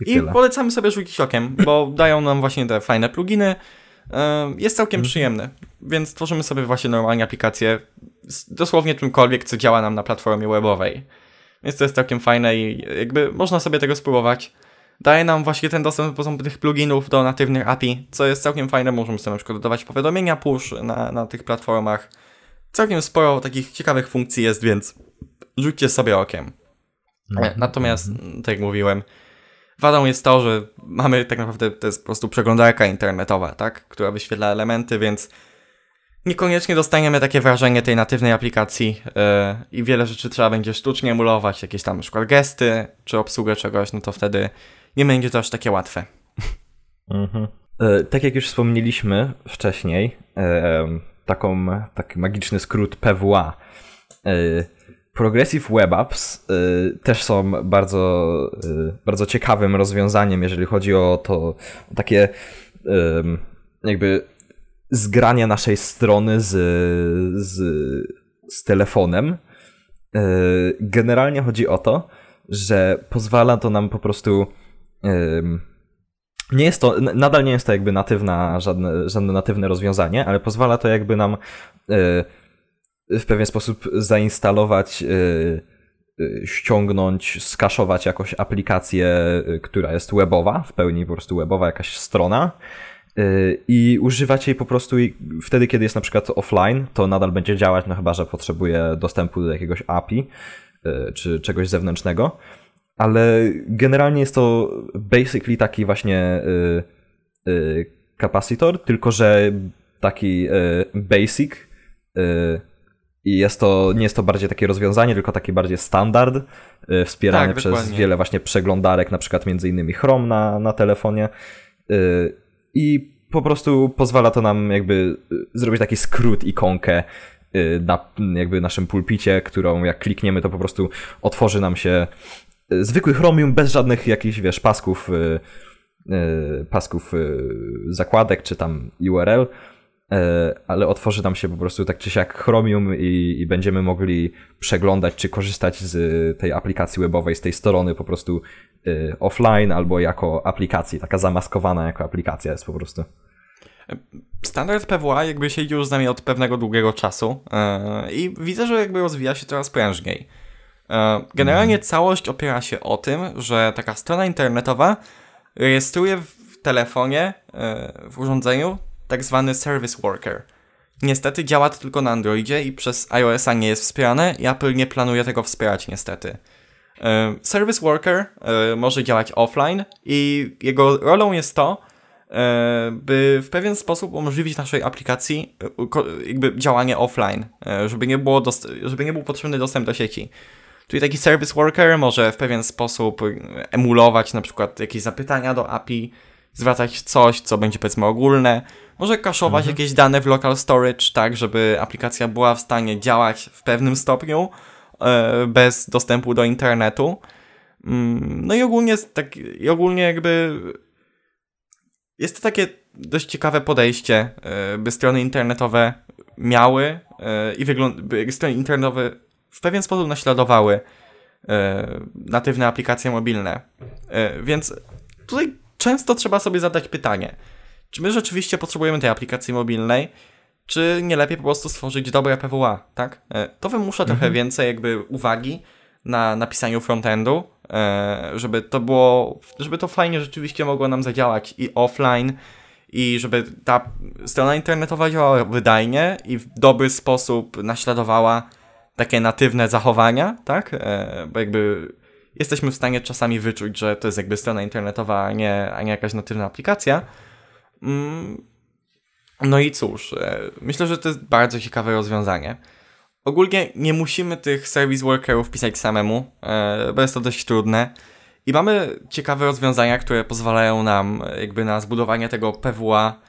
Speaker 2: I, I polecamy sobie rzucić okiem, bo dają nam właśnie te fajne pluginy. Jest całkiem mm. przyjemny, więc tworzymy sobie właśnie normalnie aplikację dosłownie czymkolwiek, co działa nam na platformie webowej. Więc to jest całkiem fajne i jakby można sobie tego spróbować. Daje nam właśnie ten dostęp do tych pluginów do natywnych API, co jest całkiem fajne. Możemy sobie na przykład dodawać powiadomienia push na, na tych platformach. Całkiem sporo takich ciekawych funkcji jest, więc rzućcie sobie okiem. Mhm. Natomiast, mhm. tak jak mówiłem, wadą jest to, że mamy tak naprawdę, to jest po prostu przeglądarka internetowa, tak, która wyświetla elementy, więc niekoniecznie dostaniemy takie wrażenie tej natywnej aplikacji yy, i wiele rzeczy trzeba będzie sztucznie emulować, jakieś tam na gesty, czy obsługę czegoś, no to wtedy nie będzie to aż takie łatwe.
Speaker 1: Mhm. E, tak jak już wspomnieliśmy wcześniej, e, taką, taki magiczny skrót PWA. Progressive Web Apps y, też są bardzo, y, bardzo ciekawym rozwiązaniem, jeżeli chodzi o to o takie jakby zgranie naszej strony z, z, z telefonem. Y, generalnie chodzi o to, że pozwala to nam po prostu. Nie jest to, nadal nie jest to jakby natywna, żadne, żadne natywne rozwiązanie, ale pozwala to jakby nam w pewien sposób zainstalować, y, y, ściągnąć, skaszować jakąś aplikację, y, która jest webowa, w pełni po prostu webowa jakaś strona i używać jej po prostu wtedy, kiedy jest na przykład offline, to nadal będzie działać, no chyba, że potrzebuje dostępu do jakiegoś API czy czegoś zewnętrznego, ale generalnie jest to basically taki właśnie kapacitor, tylko że taki basic i jest to, nie jest to bardziej takie rozwiązanie, tylko taki bardziej standard, yy, wspierany tak, przez dokładnie. wiele właśnie przeglądarek, na przykład między innymi Chrome na, na telefonie. Yy, I po prostu pozwala to nam jakby y, zrobić taki skrót ikonkę yy, na jakby naszym pulpicie, którą jak klikniemy, to po prostu otworzy nam się y, zwykły Chromium bez żadnych jakichś, wiesz, pasków, y, pasków zakładek czy tam URL ale otworzy nam się po prostu tak czy siak Chromium i, i, będziemy mogli przeglądać czy korzystać z tej aplikacji webowej, z tej strony po prostu y, offline albo jako aplikacji, taka zamaskowana jako aplikacja jest po prostu.
Speaker 2: Standard PWA jakby siedzi już z nami od pewnego długiego czasu yy, i widzę, że jakby rozwija się coraz prężniej. Yy, generalnie mm. całość opiera się o tym, że taka strona internetowa rejestruje w telefonie, w urządzeniu tak zwany Service Worker. Niestety działa to tylko na Androidzie i przez iOS-a nie jest wspierane i Apple nie planuje tego wspierać niestety. E, Service Worker e, może działać offline i jego rolą jest to, e, by w pewien sposób umożliwić naszej aplikacji jakby działanie offline, żeby nie, było żeby nie był potrzebny dostęp do sieci. Czyli taki service worker może w pewien sposób emulować na przykład jakieś zapytania do API, zwracać coś, co będzie powiedzmy ogólne, może kaszować mhm. jakieś dane w local storage, tak, żeby aplikacja była w stanie działać w pewnym stopniu e, bez dostępu do internetu. Mm, no i ogólnie, tak, i ogólnie jakby jest to takie dość ciekawe podejście, e, by strony internetowe miały e, i by strony internetowe w pewien sposób naśladowały natywne aplikacje mobilne. Więc tutaj często trzeba sobie zadać pytanie, czy my rzeczywiście potrzebujemy tej aplikacji mobilnej, czy nie lepiej po prostu stworzyć dobre PWA, tak? E, to wymusza mhm. trochę więcej jakby uwagi na napisaniu frontendu, e, żeby to było, żeby to fajnie rzeczywiście mogło nam zadziałać i offline, i żeby ta strona internetowa działała wydajnie i w dobry sposób naśladowała takie natywne zachowania, tak? E, bo jakby jesteśmy w stanie czasami wyczuć, że to jest jakby strona internetowa, a nie, a nie jakaś natywna aplikacja. Mm, no i cóż, e, myślę, że to jest bardzo ciekawe rozwiązanie. Ogólnie nie musimy tych service workerów pisać samemu, e, bo jest to dość trudne. I mamy ciekawe rozwiązania, które pozwalają nam jakby na zbudowanie tego PWA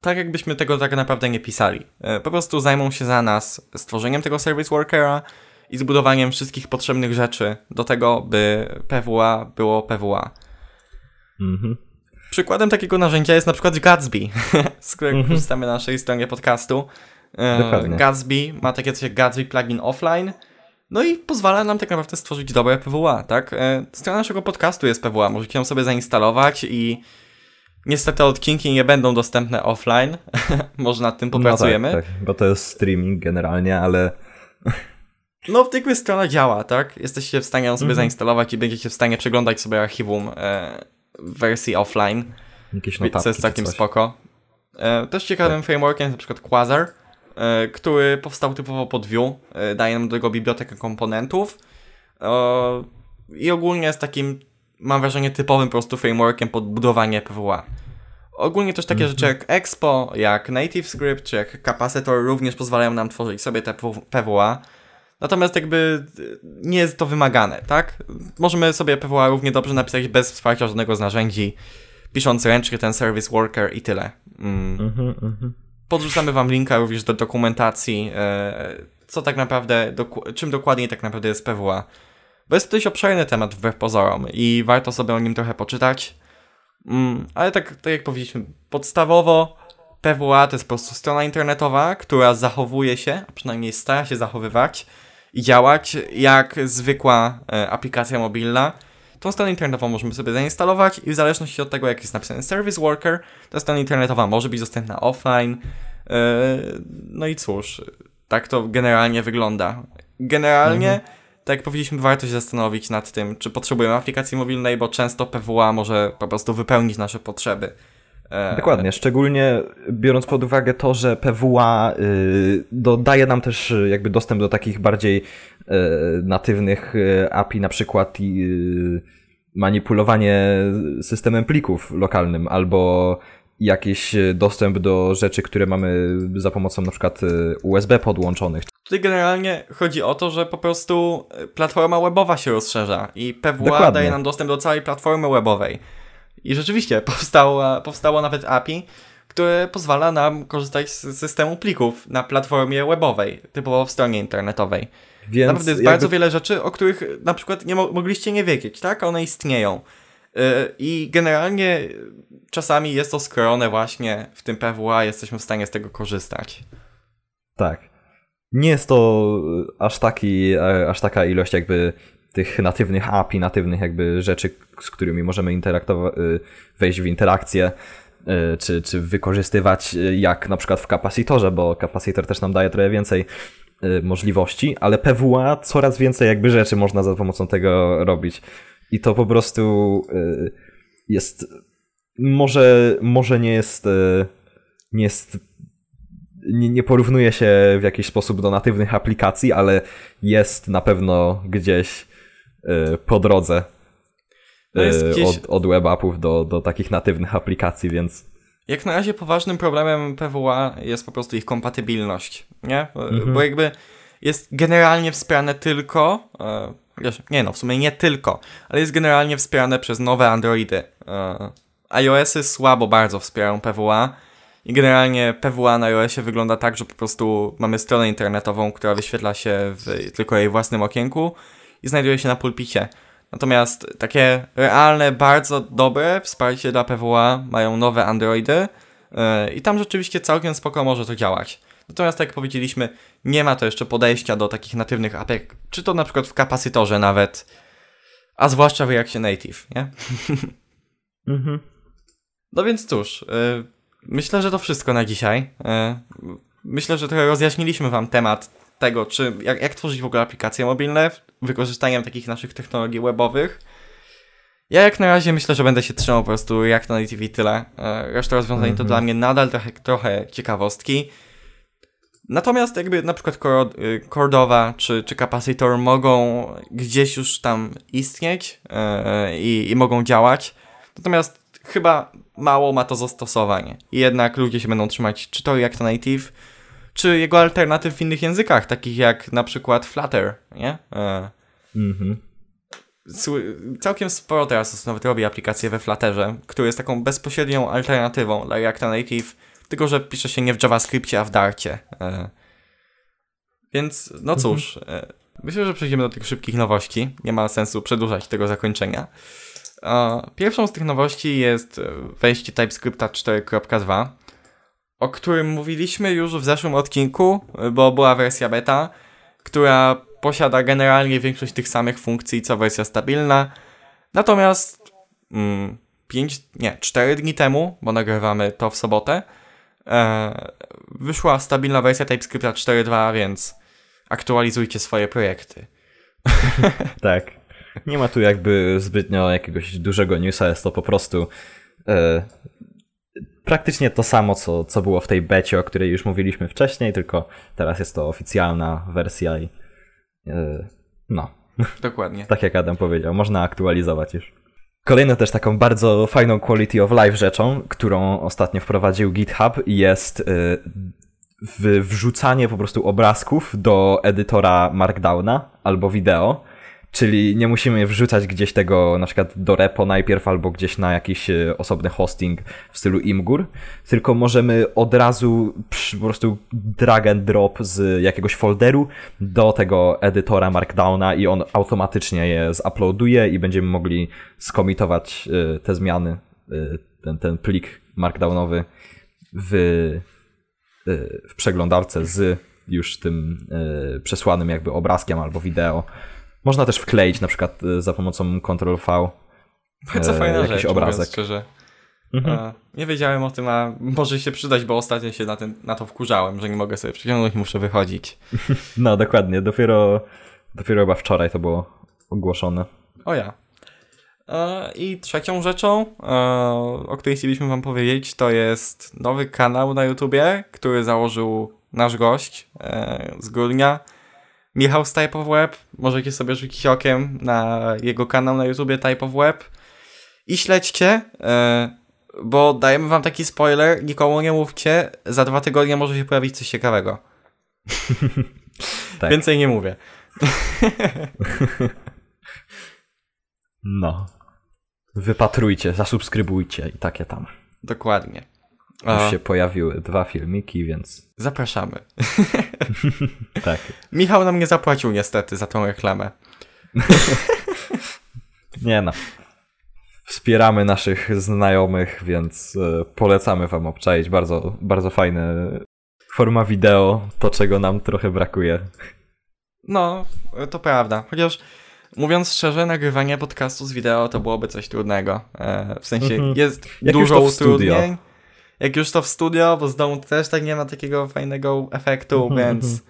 Speaker 2: tak jakbyśmy tego tak naprawdę nie pisali. E, po prostu zajmą się za nas stworzeniem tego service workera, i zbudowaniem wszystkich potrzebnych rzeczy do tego, by PWA było PWA. Mhm. Przykładem takiego narzędzia jest na przykład Gatsby, z którego mhm. korzystamy na naszej stronie podcastu. E, Dokładnie. Gatsby ma takie coś jak Gatsby Plugin Offline, no i pozwala nam tak naprawdę stworzyć dobre PWA, tak? E, strona naszego podcastu jest PWA, możecie ją sobie zainstalować i niestety odcinki nie będą dostępne offline, może nad tym popracujemy.
Speaker 1: No tak, tak, bo to jest streaming generalnie, ale
Speaker 2: no, jakby strona działa, tak? Jesteście w stanie ją sobie mhm. zainstalować i będziecie w stanie przeglądać sobie archiwum e, w wersji offline.
Speaker 1: Jakieś notatki
Speaker 2: Co jest całkiem spoko. E, też ciekawym tak. frameworkiem jest na przykład Quasar, e, który powstał typowo pod Vue. E, daje nam do tego bibliotekę komponentów. I ogólnie jest takim, mam wrażenie, typowym po prostu frameworkiem pod budowanie PWA. Ogólnie też takie mm -hmm. rzeczy jak Expo, jak NativeScript, czy jak Capacitor również pozwalają nam tworzyć sobie te PWA. Natomiast jakby nie jest to wymagane, tak? Możemy sobie PWA równie dobrze napisać bez wsparcia żadnego z narzędzi, pisząc ręcznie ten service worker i tyle. Mm. Mm -hmm, Podrzucamy wam linka również do dokumentacji, e, co tak naprawdę, doku czym dokładnie tak naprawdę jest PWA. Bo jest to dość obszerny temat wbrew pozorom i warto sobie o nim trochę poczytać. Mm, ale tak, tak jak powiedzieliśmy, podstawowo PWA to jest po prostu strona internetowa, która zachowuje się, a przynajmniej stara się zachowywać i działać jak zwykła e, aplikacja mobilna. Tą stronę internetową możemy sobie zainstalować i w zależności od tego, jak jest napisany Service Worker, ta strona internetowa może być dostępna offline. E, no i cóż, tak to generalnie wygląda. Generalnie, mhm. tak jak powiedzieliśmy, warto się zastanowić nad tym, czy potrzebujemy aplikacji mobilnej, bo często PWA może po prostu wypełnić nasze potrzeby.
Speaker 1: E, Dokładnie, szczególnie biorąc pod uwagę to, że PWA y, daje nam też y, jakby dostęp do takich bardziej y, natywnych API, na przykład manipulowanie systemem plików lokalnym albo jakiś dostęp do rzeczy, które mamy za pomocą na przykład USB podłączonych.
Speaker 2: Tutaj generalnie chodzi o to, że po prostu platforma webowa się rozszerza i PWA Dokładnie. daje nam dostęp do całej platformy webowej. I rzeczywiście powstało, powstało nawet API, które pozwala nam korzystać z systemu plików na platformie webowej, typowo w stronie internetowej. Więc Naprawdę jest jakby... bardzo wiele rzeczy, o których na przykład nie mo mogliście nie wiedzieć, tak? One istnieją. Yy, I generalnie czasami jest to skrojone właśnie w tym PWA, jesteśmy w stanie z tego korzystać.
Speaker 1: Tak. Nie jest to aż, taki, e, aż taka ilość jakby tych natywnych API, natywnych jakby rzeczy, z którymi możemy y, wejść w interakcję, y, czy, czy wykorzystywać y, jak na przykład w kapacitorze, bo kapacitor też nam daje trochę więcej możliwości, ale PWA coraz więcej jakby rzeczy można za pomocą tego robić. I to po prostu jest może, może nie jest nie jest nie, nie porównuje się w jakiś sposób do natywnych aplikacji, ale jest na pewno gdzieś po drodze.
Speaker 2: Jest
Speaker 1: e,
Speaker 2: gdzieś-
Speaker 1: od, od web appów do, do takich natywnych aplikacji, więc
Speaker 2: Jak na razie poważnym problemem PWA jest po prostu ich kompatybilność, nie?
Speaker 1: Mhm.
Speaker 2: Bo jakby jest generalnie wspierane tylko, e, nie no, w sumie nie tylko, ale jest generalnie wspierane przez nowe Androidy. E, iOSy słabo bardzo wspierają PWA i generalnie PWA na iOSie wygląda tak, że po prostu mamy stronę internetową, która wyświetla się w tylko jej własnym okienku i znajduje się na pulpicie. Natomiast takie realne, bardzo dobre wsparcie dla PWA mają nowe Androidy yy, i tam rzeczywiście całkiem spoko może to działać. Natomiast tak jak powiedzieliśmy, nie ma to jeszcze podejścia do takich natywnych apek, czy to na przykład w kapacytorze nawet, a zwłaszcza w Reactie Native, nie?
Speaker 1: mhm.
Speaker 2: No więc cóż, yy, myślę, że to wszystko na dzisiaj. Yy, myślę, że trochę rozjaśniliśmy wam temat tego, czy jak, jak tworzyć w ogóle aplikacje mobilne wykorzystaniem takich naszych technologii webowych. Ja jak na razie myślę, że będę się trzymał po prostu React Native i tyle. E, Reszta rozwiązań to
Speaker 1: Mhm.
Speaker 2: dla mnie nadal trochę, trochę ciekawostki. Natomiast jakby na przykład y, Cordova czy, czy Capacitor mogą gdzieś już tam istnieć e, i, i mogą działać. Natomiast chyba mało ma to zastosowanie. I jednak ludzie się będą trzymać czy to React Native, czy jego alternatyw w innych językach, takich jak na przykład Flutter, nie? E,
Speaker 1: Mhm.
Speaker 2: Całkiem sporo teraz osób nawet robi aplikacje we Flutterze, który jest taką bezpośrednią alternatywą dla Reacta Native, tylko że pisze się nie w JavaScriptie, a w Darcie. E, Więc, no cóż, e, myślę, że przejdziemy do tych szybkich nowości. Nie ma sensu przedłużać tego zakończenia. E, Pierwszą z tych nowości jest e, wejście TypeScripta 4.2, o którym mówiliśmy już w zeszłym odcinku, bo była wersja beta, która posiada generalnie większość tych samych funkcji co wersja stabilna. Natomiast mm, 5, nie, 4 dni temu, bo nagrywamy to w sobotę, e, wyszła stabilna wersja TypeScripta 4.2, więc aktualizujcie swoje projekty.
Speaker 1: Tak. Nie ma tu jakby zbytnio jakiegoś dużego newsa, jest to po prostu e, praktycznie to samo, co, co było w tej becie, o której już mówiliśmy wcześniej, tylko teraz jest to oficjalna wersja i e, no,
Speaker 2: Dokładnie.
Speaker 1: tak jak Adam powiedział, można aktualizować już. Kolejną też taką bardzo fajną quality of life rzeczą, którą ostatnio wprowadził GitHub jest y, w- wrzucanie po prostu obrazków do edytora Markdowna albo wideo, czyli nie musimy wrzucać gdzieś tego na przykład do repo najpierw albo gdzieś na jakiś y, osobny hosting w stylu Imgur, tylko możemy od razu po prostu drag and drop z jakiegoś folderu do tego edytora Markdowna i on automatycznie je zuploaduje i będziemy mogli skomitować y, te zmiany, y, ten, ten plik markdownowy w, w przeglądarce z już tym przesłanym jakby obrazkiem albo wideo. Można też wkleić na przykład y, za pomocą Ctrl-V
Speaker 2: Bardzo
Speaker 1: e,
Speaker 2: fajna
Speaker 1: jakiś
Speaker 2: rzecz,
Speaker 1: obrazek.
Speaker 2: szczerze.
Speaker 1: Mhm.
Speaker 2: E, nie wiedziałem o tym, a może się przydać, bo ostatnio się na, ten, na to wkurzałem, że nie mogę sobie przyciągnąć muszę wychodzić.
Speaker 1: No dokładnie, dopiero, dopiero chyba wczoraj to było ogłoszone.
Speaker 2: O ja. E, I trzecią rzeczą, e, o której chcieliśmy wam powiedzieć, to jest nowy kanał na YouTubie, który założył nasz gość e, z Górnia, Michał z Type of Web. Możecie sobie rzucić okiem na jego kanał na YouTubie Type of Web i śledźcie, e, bo dajemy wam taki spoiler, nikomu nie mówcie, za dwa tygodnie może się pojawić coś ciekawego.
Speaker 1: Tak.
Speaker 2: Więcej nie mówię.
Speaker 1: No. Wypatrujcie, zasubskrybujcie i takie tam.
Speaker 2: Dokładnie.
Speaker 1: Już
Speaker 2: E,
Speaker 1: się pojawiły dwa filmiki, więc
Speaker 2: zapraszamy.
Speaker 1: tak.
Speaker 2: Michał nam nie zapłacił niestety za tą reklamę.
Speaker 1: Nie no. Wspieramy naszych znajomych, więc e, polecamy wam obczaić. Bardzo, bardzo fajne forma wideo, to czego nam trochę brakuje.
Speaker 2: No, to prawda. Chociaż mówiąc szczerze, nagrywanie podcastu z wideo to byłoby coś trudnego. E, w sensie
Speaker 1: Mhm.
Speaker 2: jest
Speaker 1: już
Speaker 2: dużo
Speaker 1: w studio.
Speaker 2: Jak już to w studio, bo z domu też tak nie ma takiego fajnego efektu,
Speaker 1: Mhm,
Speaker 2: więc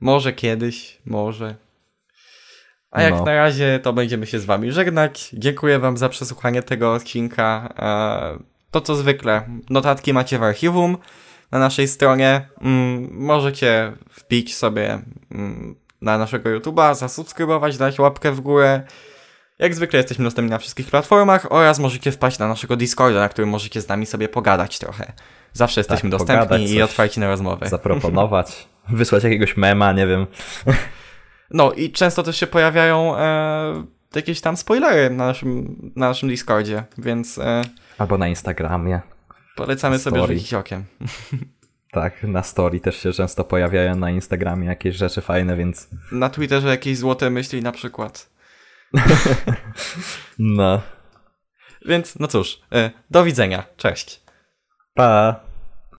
Speaker 2: może kiedyś, może. A jak
Speaker 1: No.
Speaker 2: na razie to będziemy się z wami żegnać. Dziękuję wam za przesłuchanie tego odcinka. E, to co zwykle, notatki macie w archiwum na naszej stronie. Mm, możecie wbić sobie mm, na naszego YouTube'a, zasubskrybować, dać łapkę w górę. Jak zwykle jesteśmy dostępni na wszystkich platformach oraz możecie wpaść na naszego Discorda, na którym możecie z nami sobie pogadać trochę. Zawsze jesteśmy
Speaker 1: Tak,
Speaker 2: dostępni i otwarci na rozmowy.
Speaker 1: Zaproponować, wysłać jakiegoś mema, nie wiem.
Speaker 2: No i często też się pojawiają e, jakieś tam spoilery na naszym, na naszym Discordzie, więc e,
Speaker 1: Albo na Instagramie.
Speaker 2: polecamy sobie
Speaker 1: Story.
Speaker 2: rzucić okiem.
Speaker 1: Tak, na story też się często pojawiają na Instagramie jakieś rzeczy fajne, więc
Speaker 2: Na Twitterze jakieś złote myśli na przykład.
Speaker 1: No.
Speaker 2: Więc no cóż, e, do widzenia, cześć.
Speaker 1: Pa!